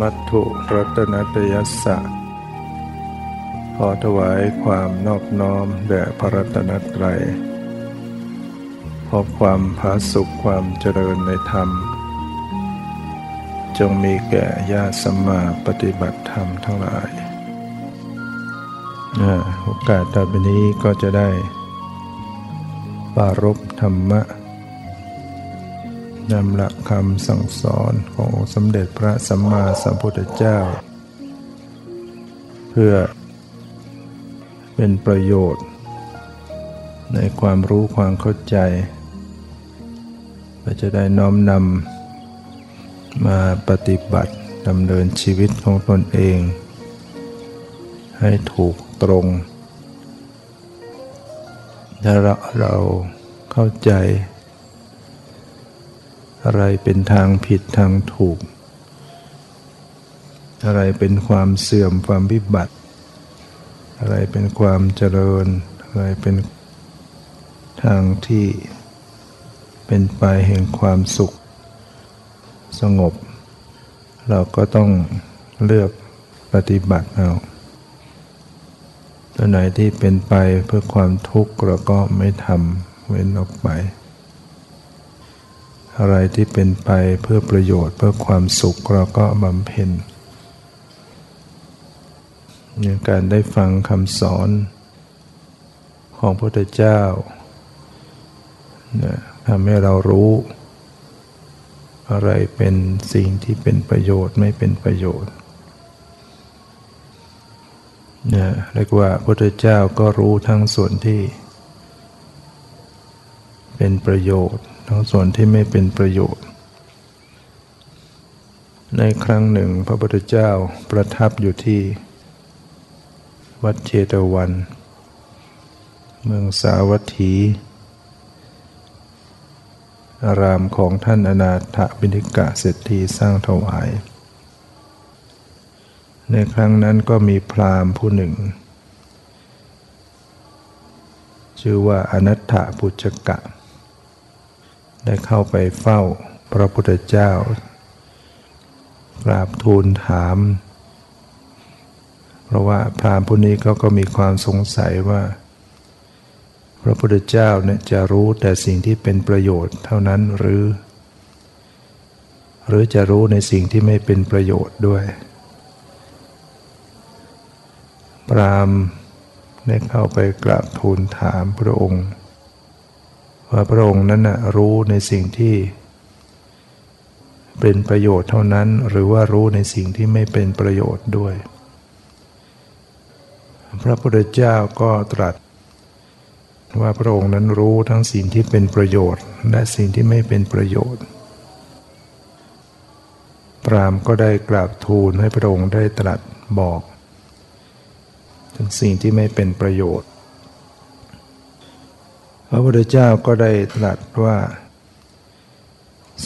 มัตถุรัตนตยัสสะ ขอถวายความนอบน้อมแด่พระรัตนตรัย ขอความผาสุขความเจริญในธรรม จงมีแก่ญาติสมมาปฏิบัติธรรมทั้งหลายโอกาสต่อไปนี้ก็จะได้ ปารบธรรมะ นำหลักคำสั่งสอนของสมเด็จพระสัมมาสัมพุทธเจ้า เพื่อเป็นประโยชน์ ในความรู้ความเข้าใจก็จะได้น้อมนำมาปฏิบัติดำเนินชีวิตของตนเอง ให้ถูกตรง ถ้าเราเข้าใจ อะไรเป็นทางผิดทางถูก อะไรเป็นความเสื่อมความวิบัติ อะไรเป็นความเจริญ อะไรเป็นทางที่เป็นไปแห่งความสุข สงบ เราก็ต้องเลือกปฏิบัติเอาตัวไหนที่เป็นไปเพื่อความทุกข์เราก็ไม่ทำเว้นออกไป อะไรที่เป็นไปเพื่อประโยชน์เพื่อความสุขเราก็บำเพ็ญในการได้ฟังคำสอนของพระพุทธเจ้าทำให้เรารู้ อะไรเป็นสิ่งที่เป็นประโยชน์ไม่เป็นประโยชน์เนี่ยเรียกว่าพระพุทธเจ้าก็รู้ทั้งส่วนที่ เป็นประโยชน์ ทั้งส่วนที่ไม่เป็นประโยชน์ ในครั้งหนึ่งพระพุทธเจ้าประทับอยู่ที่ วัดเชตวัน เมืองสาวัตถี อารามของท่านอนาถบิณิกะเศรษฐีสร้างถวาย ในครั้งนั้นก็มีพราหมณ์ผู้หนึ่งชื่อว่าอนัตถปุจกะ ได้เข้าไปเฝ้าพระพุทธเจ้ากราบทูลถาม เพราะว่าพราหมณ์ผู้นี้เขาก็มีความสงสัยว่า พระพุทธเจ้าเนี่ยจะรู้แต่สิ่งที่เป็นประโยชน์เท่านั้นหรือ หรือจะรู้ในสิ่งที่ไม่เป็นประโยชน์ด้วย พราหมณ์ได้เข้าไปกราบทูลถามพระองค์ ว่าพระองค์นั้นนะรู้ในสิ่งที่ เป็นประโยชน์เท่านั้น หรือว่ารู้ในสิ่งที่ไม่เป็นประโยชน์ด้วย พระพุทธเจ้าก็ตรัส ว่าพระองค์นั้นรู้ทั้งสิ่งที่เป็นประโยชน์ และสิ่งที่ไม่เป็นประโยชน์พรามก็ได้กราบทูลให้พระองค์ได้ตรัสบอก ถึงสิ่งที่ไม่เป็นประโยชน์ พระพุทธเจ้าก็ได้ตรัสว่า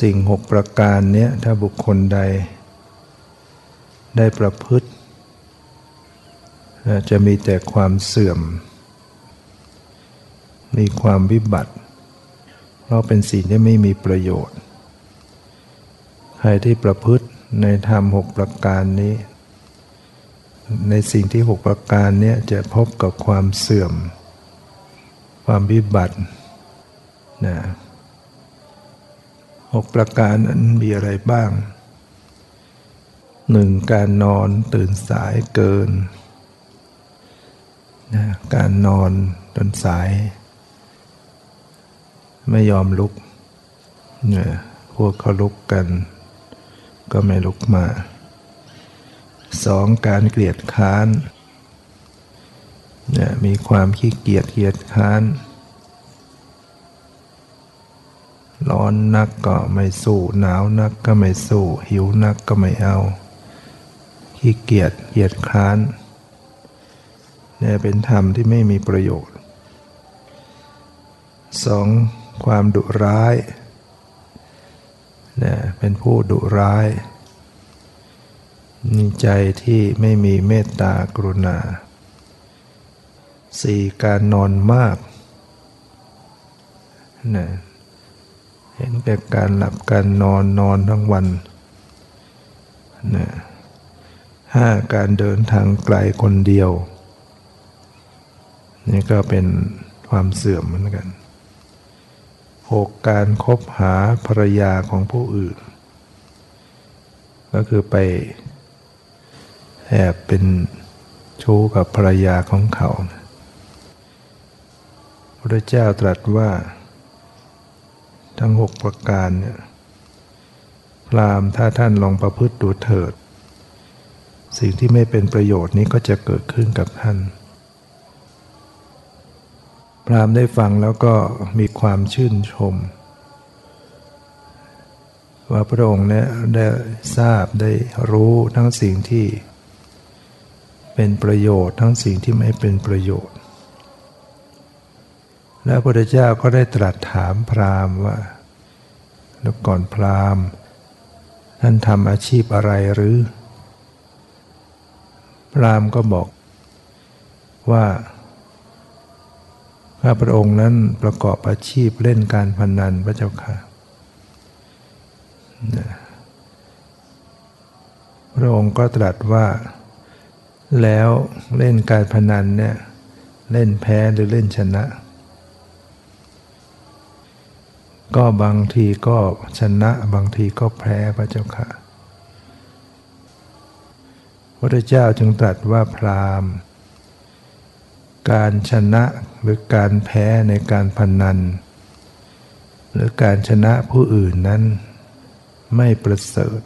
สิ่งหกประการนี้ถ้าบุคคลใด ได้ประพฤติ จะมีแต่ความเสื่อม มีความวิบัติเพราะเป็นสิ่งที่ไม่มีประโยชน์ ใครที่ประพฤติในธรรมหกประการนี้ ในสิ่งที่หกประการนี้จะพบกับความเสื่อม ความวิบัตินะหกประการนั้นมีอะไรบ้างหนึ่งการนอนตื่นสายเกินนะการนอนจนสาย ไม่ยอมลุกเนี่ยพวกเขาลุกกัน ก็ไม่ลุกมาสองการเกลียดค้าน นี่ยมีความขี้เกียจเกียจค้าน ร้อนนักก็ไม่สู้ หนาวนักก็ไม่สู้ หิวนักก็ไม่เอา ขี้เกียจเกียจค้านเนี่ยเป็นธรรมที่ไม่มีประโยชน์สองความดุร้ายเนี่ยเป็นผู้ดุร้ายมีใจที่ไม่มีเมตตากรุณา สี่การนอนมากนะเห็นแก่การหลับการนอนนอนทั้งวันนะห้าการเดินทางไกลคนเดียว นี่ก็เป็นความเสื่อมเหมือนกันหกการคบหาภรรยาของผู้อื่น ก็คือไปแอบเป็นชู้กับภรรยาของเขา พระเจ้าตรัสว่า ทั้งหกประการเนี่ยพรามถ้าท่านลองประพฤติดูเถิด สิ่งที่ไม่เป็นประโยชน์นี้ก็จะเกิดขึ้นกับท่าน พรามได้ฟังแล้วก็มีความชื่นชม ว่าพระองค์เนี่ยได้ทราบได้รู้ทั้งสิ่งที่เป็นประโยชน์ทั้งสิ่งที่ไม่เป็นประโยชน์ แล้วพระพุทธเจ้าก็ได้ตรัสถามพราหมณ์ว่า แล้วก่อนพราหมณ์ท่านทำอาชีพอะไรหรือ พราหมณ์ก็บอกว่าข้าพระองค์นั้นประกอบอาชีพเล่นการพนันพระเจ้าค่ะ พระองค์ก็ตรัสว่า แล้วเล่นการพนันเนี่ยเล่นแพ้หรือเล่นชนะ ก็บางทีก็ชนะบางทีก็แพ้พระเจ้าค่ะพระเจ้าจึงตรัสว่าพราหมณ์ การชนะหรือการแพ้ในการพนัน หรือการชนะผู้อื่นนั้นไม่ประเสริฐ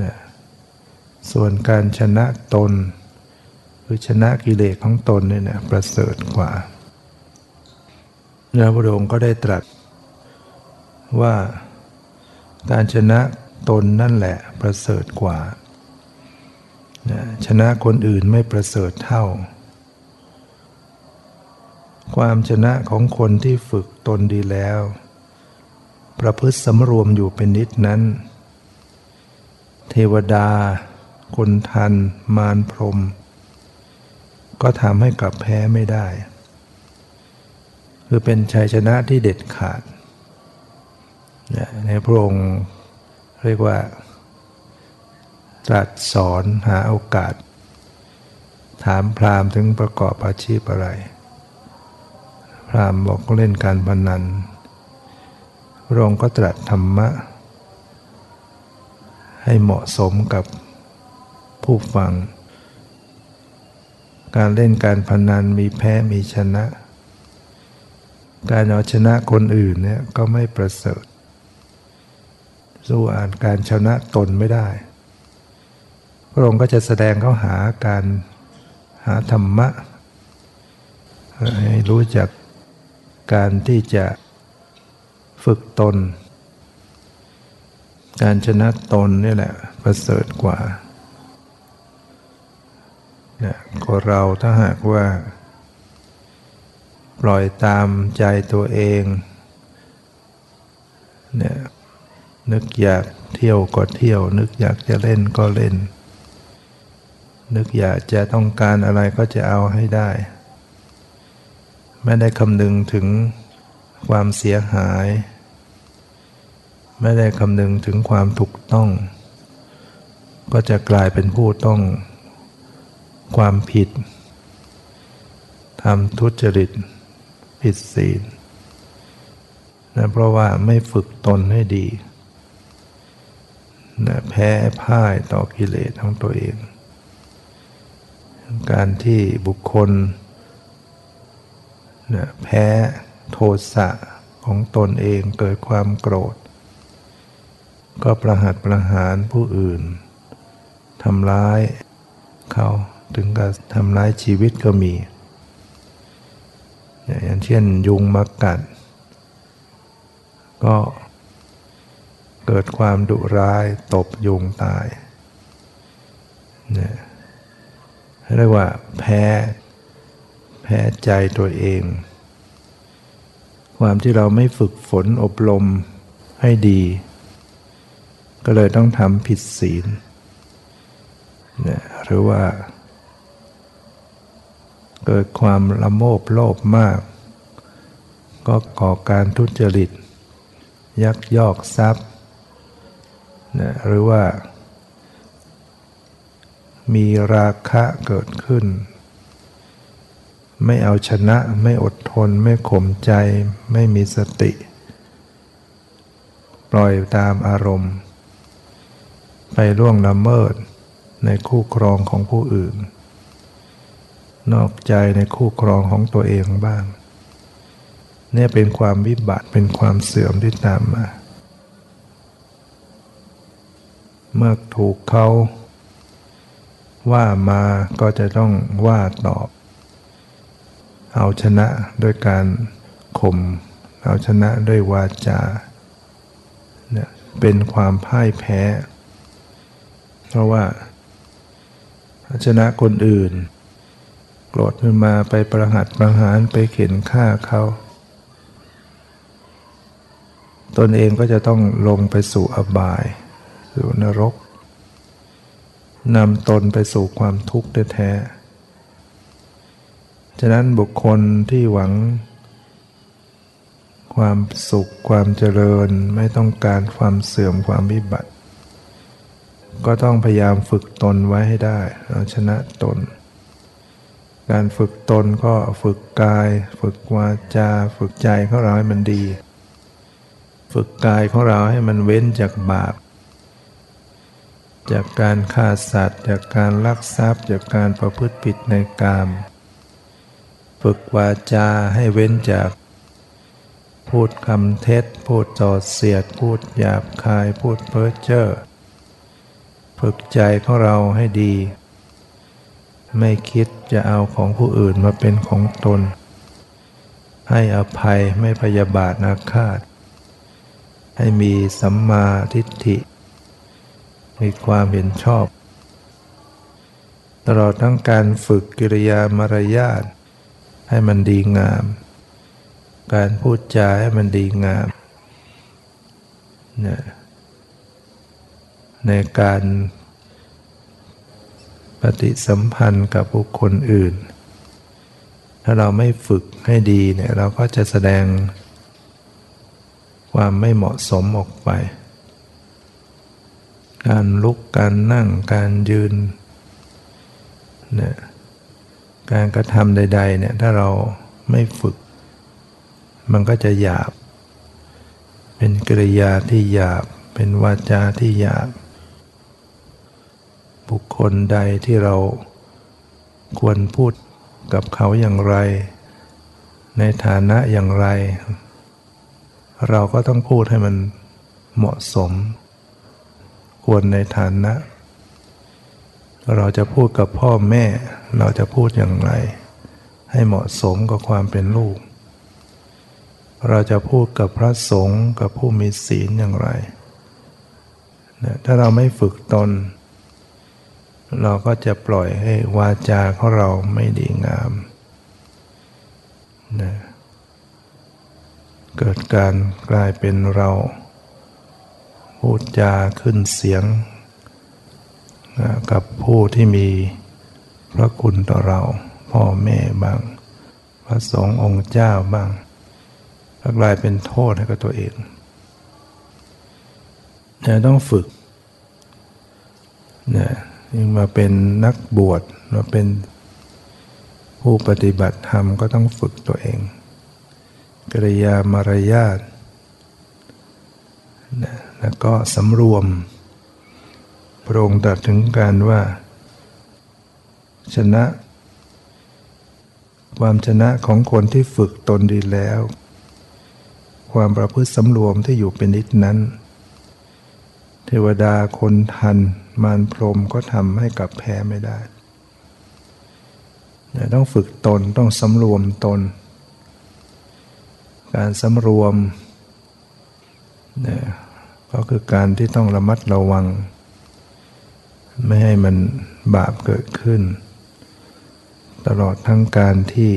นะส่วนการชนะตนคือชนะกิเลสของตนเนี่ยนะประเสริฐกว่า พระองค์ก็ได้ตรัสว่าการชนะตนนั่นแหละประเสริฐกว่า ชนะคนอื่นไม่ประเสริฐเท่า ความชนะของคนที่ฝึกตนดีแล้ว ประพฤติสำรวมอยู่เป็นนิดนั้น เทวดา คนทัน มารพรม ก็ทำให้กลับแพ้ไม่ได้ คือเป็นชัยชนะที่เด็ดขาดในพระองค์เรียกว่า ตรัสสอนหาโอกาส ถามพราหมณ์ถึงประกอบอาชีพอะไร พราหมณ์บอกเล่นการพนัน พระองค์ก็ตรัสธรรมะ ให้เหมาะสมกับผู้ฟัง การเล่นการพนันมีแพ้มีชนะ การเอาชนะคนอื่นเนี่ยก็ไม่ประเสริฐ สู้อ่านการชนะตนไม่ได้ พระองค์ก็จะแสดงเข้าหาการหาธรรมะ ให้รู้จักการที่จะฝึกตน การชนะตนนี่แหละประเสริฐกว่าเนี่ยคนเราถ้าหากว่า ปล่อยตามใจตัวเองเนี่ยนึกอยากเที่ยวก็เที่ยว นึกอยากจะเล่นก็เล่น นึกอยากจะต้องการอะไรก็จะเอาให้ได้ ไม่ได้คำนึงถึงความเสียหาย ไม่ได้คำนึงถึงความถูกต้อง ก็จะกลายเป็นผู้ต้องความผิดทำทุจริต ผิดศีลนะเพราะว่าไม่ฝึกตนให้ดีนะแพ้พ่ายต่อกิเลสของตัวเอง การที่บุคคลนะแพ้โทสะของตนเองเกิดความโกรธ ก็ประหัตประหารผู้อื่นทำร้ายเขาถึงกับทำร้ายชีวิตก็มี อย่างเช่นยุงมากัด ก็เกิดความดุร้ายตบยุงตายเนี่ยเรียกว่าแพ้แพ้ใจตัวเอง ความที่เราไม่ฝึกฝนอบรมให้ดี ก็เลยต้องทำผิดศีลเนี่ยหรือว่า เกิดความละโมบโลภมาก ก็ก่อการทุจริต ยักยอกทรัพย์นะหรือว่า มีราคะเกิดขึ้น ไม่เอาชนะไม่อดทน ไม่ข่มใจ ไม่มีสติ ปล่อยตามอารมณ์ ไปล่วงละเมิดในคู่ครองของผู้อื่น นอกใจในคู่ครองของตัวเองบ้าง เนี่ยเป็นความวิบัติเป็นความเสื่อมที่ตามมา เมื่อถูกเขาว่ามาก็จะต้องว่าตอบ เอาชนะด้วยการข่มเอาชนะด้วยวาจาเนี่ยเป็นความพ่ายแพ้ เพราะว่าชนะคนอื่น โกรธขึ้นมาไปประหัตประหารไปเข็นฆ่าเขาตนเองก็จะต้องลงไปสู่อบาย สู่นรกนำตนไปสู่ความทุกข์แท้ๆฉะนั้นบุคคลที่หวัง ความสุขความเจริญไม่ต้องการความเสื่อมความวิบัติ ก็ต้องพยายามฝึกตนไว้ให้ได้เอาชนะตน การฝึกตนก็ฝึกกาย ฝึกวาจา ฝึกใจของเราให้มันดี ฝึกกายของเราให้มันเว้นจากบาป จากการฆ่าสัตว์ จากการลักทรัพย์ จากการประพฤติผิดในกาม ฝึกวาจาให้เว้นจาก พูดคำเท็จ พูดจอดเสียด พูดหยาบคาย พูดเพ้อเจ้อ ฝึกใจของเราให้ดี ไม่คิดจะเอาของผู้อื่นมาเป็นของตน ให้อภัยไม่พยาบาทนาคาต ให้มีสัมมาทิฏฐิ มีความเห็นชอบ ตลอดทั้งการฝึกกิริยามารยาทให้มันดีงาม การพูดจาให้มันดีงามในการ ปฏิสัมพันธ์กับบุคคลอื่น ถ้าเราไม่ฝึกให้ดีเนี่ยเราก็จะแสดง ความไม่เหมาะสมออกไป การลุกการนั่งการยืนเนี่ยการกระทำใด ๆ เนี่ยถ้าเราไม่ฝึก มันก็จะหยาบ เป็นกริยาที่หยาบ เป็นวาจาที่หยาบ บุคคลใดที่เราควรพูดกับเขาอย่างไร ในฐานะอย่างไร เราก็ต้องพูดให้มันเหมาะสม ควรในฐานะ เราจะพูดกับพ่อแม่ เราจะพูดอย่างไร ให้เหมาะสมกับความเป็นลูก เราจะพูดกับพระสงฆ์กับผู้มีศีลอย่างไร ถ้าเราไม่ฝึกตน เราก็จะปล่อยให้วาจาของเราไม่ดีงามนะเกิดการกลายเป็นเรา พูดจาขึ้นเสียงกับผู้ที่มีพระคุณต่อเรา พ่อแม่บ้าง พระสงฆ์องค์เจ้าบ้างกลายเป็นโทษให้กับตัวเองเนี่ยต้องฝึกเนี่ย ยังมาเป็นนักบวชมาเป็นผู้ปฏิบัติธรรมก็ต้องฝึกตัวเองกริยามารยาทนะแล้วก็สำรวม พระองค์ตรัสถึงการว่า ชนะ ความชนะของคนที่ฝึกตนดีแล้ว ความประพฤติสำรวมที่อยู่เป็นนิดนั้น เทวดาคนทัน มารพรมก็ทำให้กับแพ้ไม่ได้ ต้องฝึกตนต้องสำรวมตน การสำรวมเนี่ยก็คือการที่ต้องระมัดระวัง ไม่ให้มันบาปเกิดขึ้น ตลอดทั้งการที่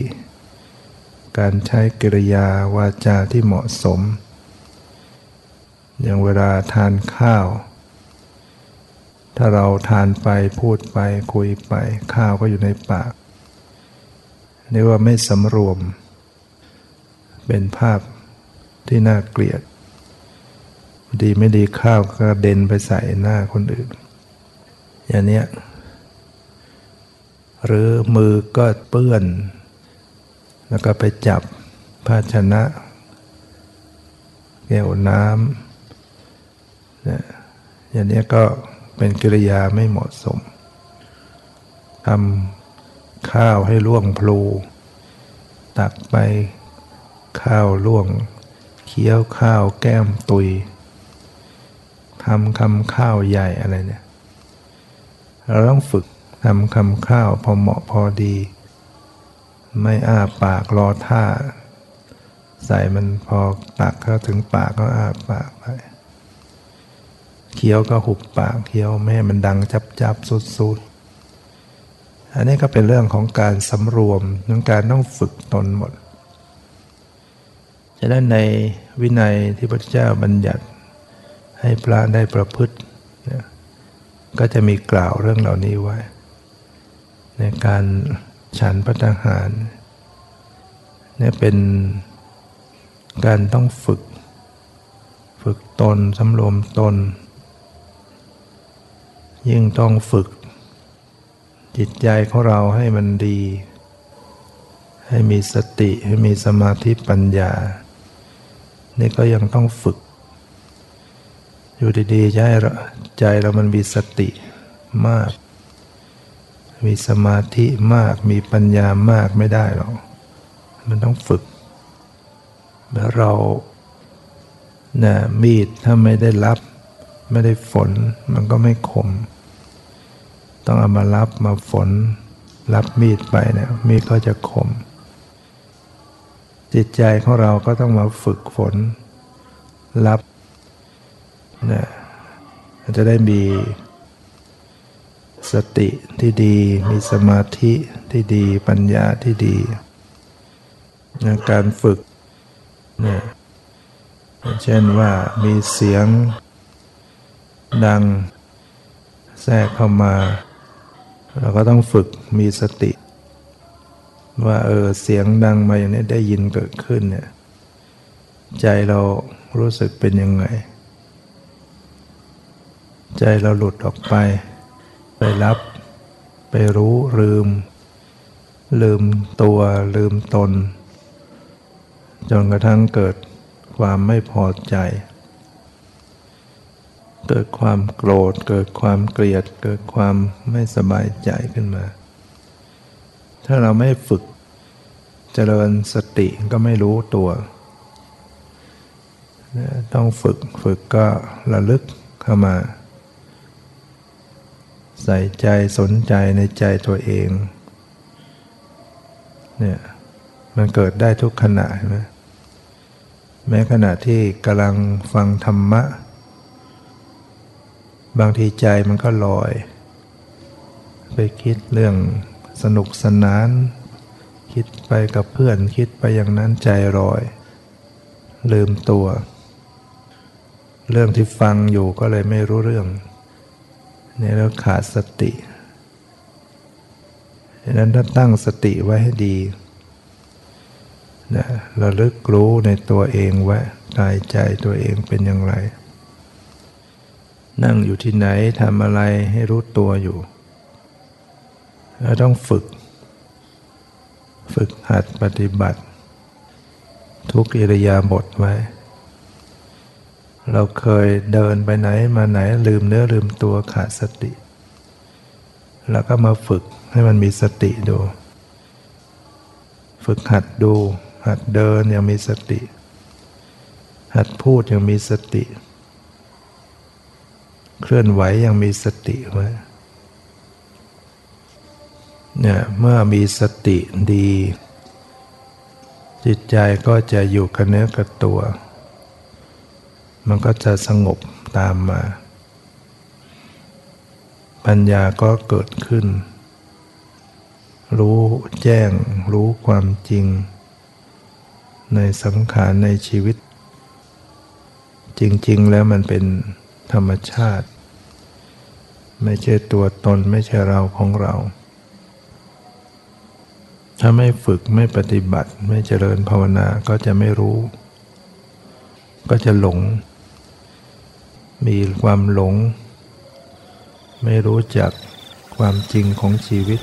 การใช้กิริยาวาจาที่เหมาะสม อย่างเวลาทานข้าว ถ้าเราทานไปพูดไปคุยไปข้าวก็อยู่ในปากเรียกว่าไม่สำรวม เป็นภาพที่น่าเกลียด ดีไม่ดีข้าวก็เด่นไปใส่หน้าคนอื่น อย่างนี้หรือมือก็เปื้อน แล้วก็ไปจับภาชนะ แก้วน้ำ อย่างนี้ก็เป็นกิริยาไม่เหมาะสมทำข้าวให้ล่วงพลู ตักไปข้าวล่วง เคี้ยวข้าวแก้มตุยทำคำข้าวใหญ่อะไรเนี่ย เราต้องฝึกทำคำข้าวพอเหมาะพอดี ไม่อ้าปากรอท่า ใส่มันพอตักเข้าถึงปากก็อ้าปากไป เคี้ยวก็หุบปากเคี้ยวแม่มันดังจับจับสุดสุดอันนี้ก็เป็นเรื่องของการสำรวมเรื่องการต้องฝึกตนหมดฉะนั้นในวินัยที่พระเจ้าบัญญัติให้พระได้ประพฤติก็จะมีกล่าวเรื่องเหล่านี้ไว้ ในการฉันพัฒหารนี่เป็นการต้องฝึก ฝึกตนสำรวมตน ยิ่งต้องฝึก จิตใจของเราให้มันดี ให้มีสติให้มีสมาธิปัญญา นี่ก็ยังต้องฝึก อยู่ดีๆใจใจเรามันมีสติมาก มีสมาธิมาก มีปัญญามากไม่ได้หรอก มันต้องฝึก แล้วเรานี่ยมีดถ้าไม่ได้รับ ไม่ได้ฝน มันก็ไม่คม ต้องเอามารับมาฝน รับมีดไปเนี่ยมีดก็จะคม จิตใจของเราก็ต้องมาฝึกฝน รับนะจะได้มีสติที่ดี มีสมาธิที่ดี ปัญญาที่ดีนะการฝึกนะเช่นว่ามีเสียงดังแทรกเข้ามา เราก็ต้องฝึกมีสติ ว่าเออเสียงดังมาอย่างนี้ได้ยินเกิดขึ้นเนี่ยใจเรารู้สึกเป็นยังไง ใจเราหลุดออกไป ไปรับ ไปรู้ลืม ลืมตัวลืมตน จนกระทั่งเกิดความไม่พอใจ เกิดความโกรธ เกิดความเกลียด เกิดความไม่สบายใจขึ้นมา ถ้าเราไม่ฝึกเจริญสติก็ไม่รู้ตัว ต้องฝึกฝึกก็ระลึกเข้ามา ใส่ใจสนใจในใจตัวเอง เนี่ยมันเกิดได้ทุกขณะใช่ไหมแม้ขณะที่กำลังฟังธรรมะ บางทีใจมันก็ลอย ไปคิดเรื่องสนุกสนาน คิดไปกับเพื่อนคิดไปอย่างนั้นใจลอย ลืมตัว เรื่องที่ฟังอยู่ก็เลยไม่รู้เรื่องนี่แล้วขาดสติดังนั้นถ้าตั้งสติไว้ให้ดีนะระลึกรู้ในตัวเองไว้กายใจตัวเองเป็นอย่างไร นั่งอยู่ที่ไหนทำอะไรให้รู้ตัวอยู่เราต้องฝึก ฝึกหัดปฏิบัติ ทุกอิริยาบถไว้ เราเคยเดินไปไหนมาไหนลืมเนื้อลืมตัวขาดสติ แล้วก็มาฝึกให้มันมีสติดู ฝึกหัดดู หัดเดินอย่างมีสติ หัดพูดอย่างมีสติ เคลื่อนไหวย่างมีสติไว้เนี่ยเมื่อมีสติดี จิตใจก็จะอยู่กับเนื้อกับตัว มันก็จะสงบตามมา ปัญญาก็เกิดขึ้น รู้แจ้ง รู้ความจริง ในสังขารในชีวิต จริง ๆ แล้วมันเป็นธรรมชาติ ไม่ใช่ตัวตนไม่ใช่เราของเรา ถ้าไม่ฝึกไม่ปฏิบัติไม่เจริญภาวนาก็จะไม่รู้ ก็จะหลง มีความหลง ไม่รู้จักความจริงของชีวิต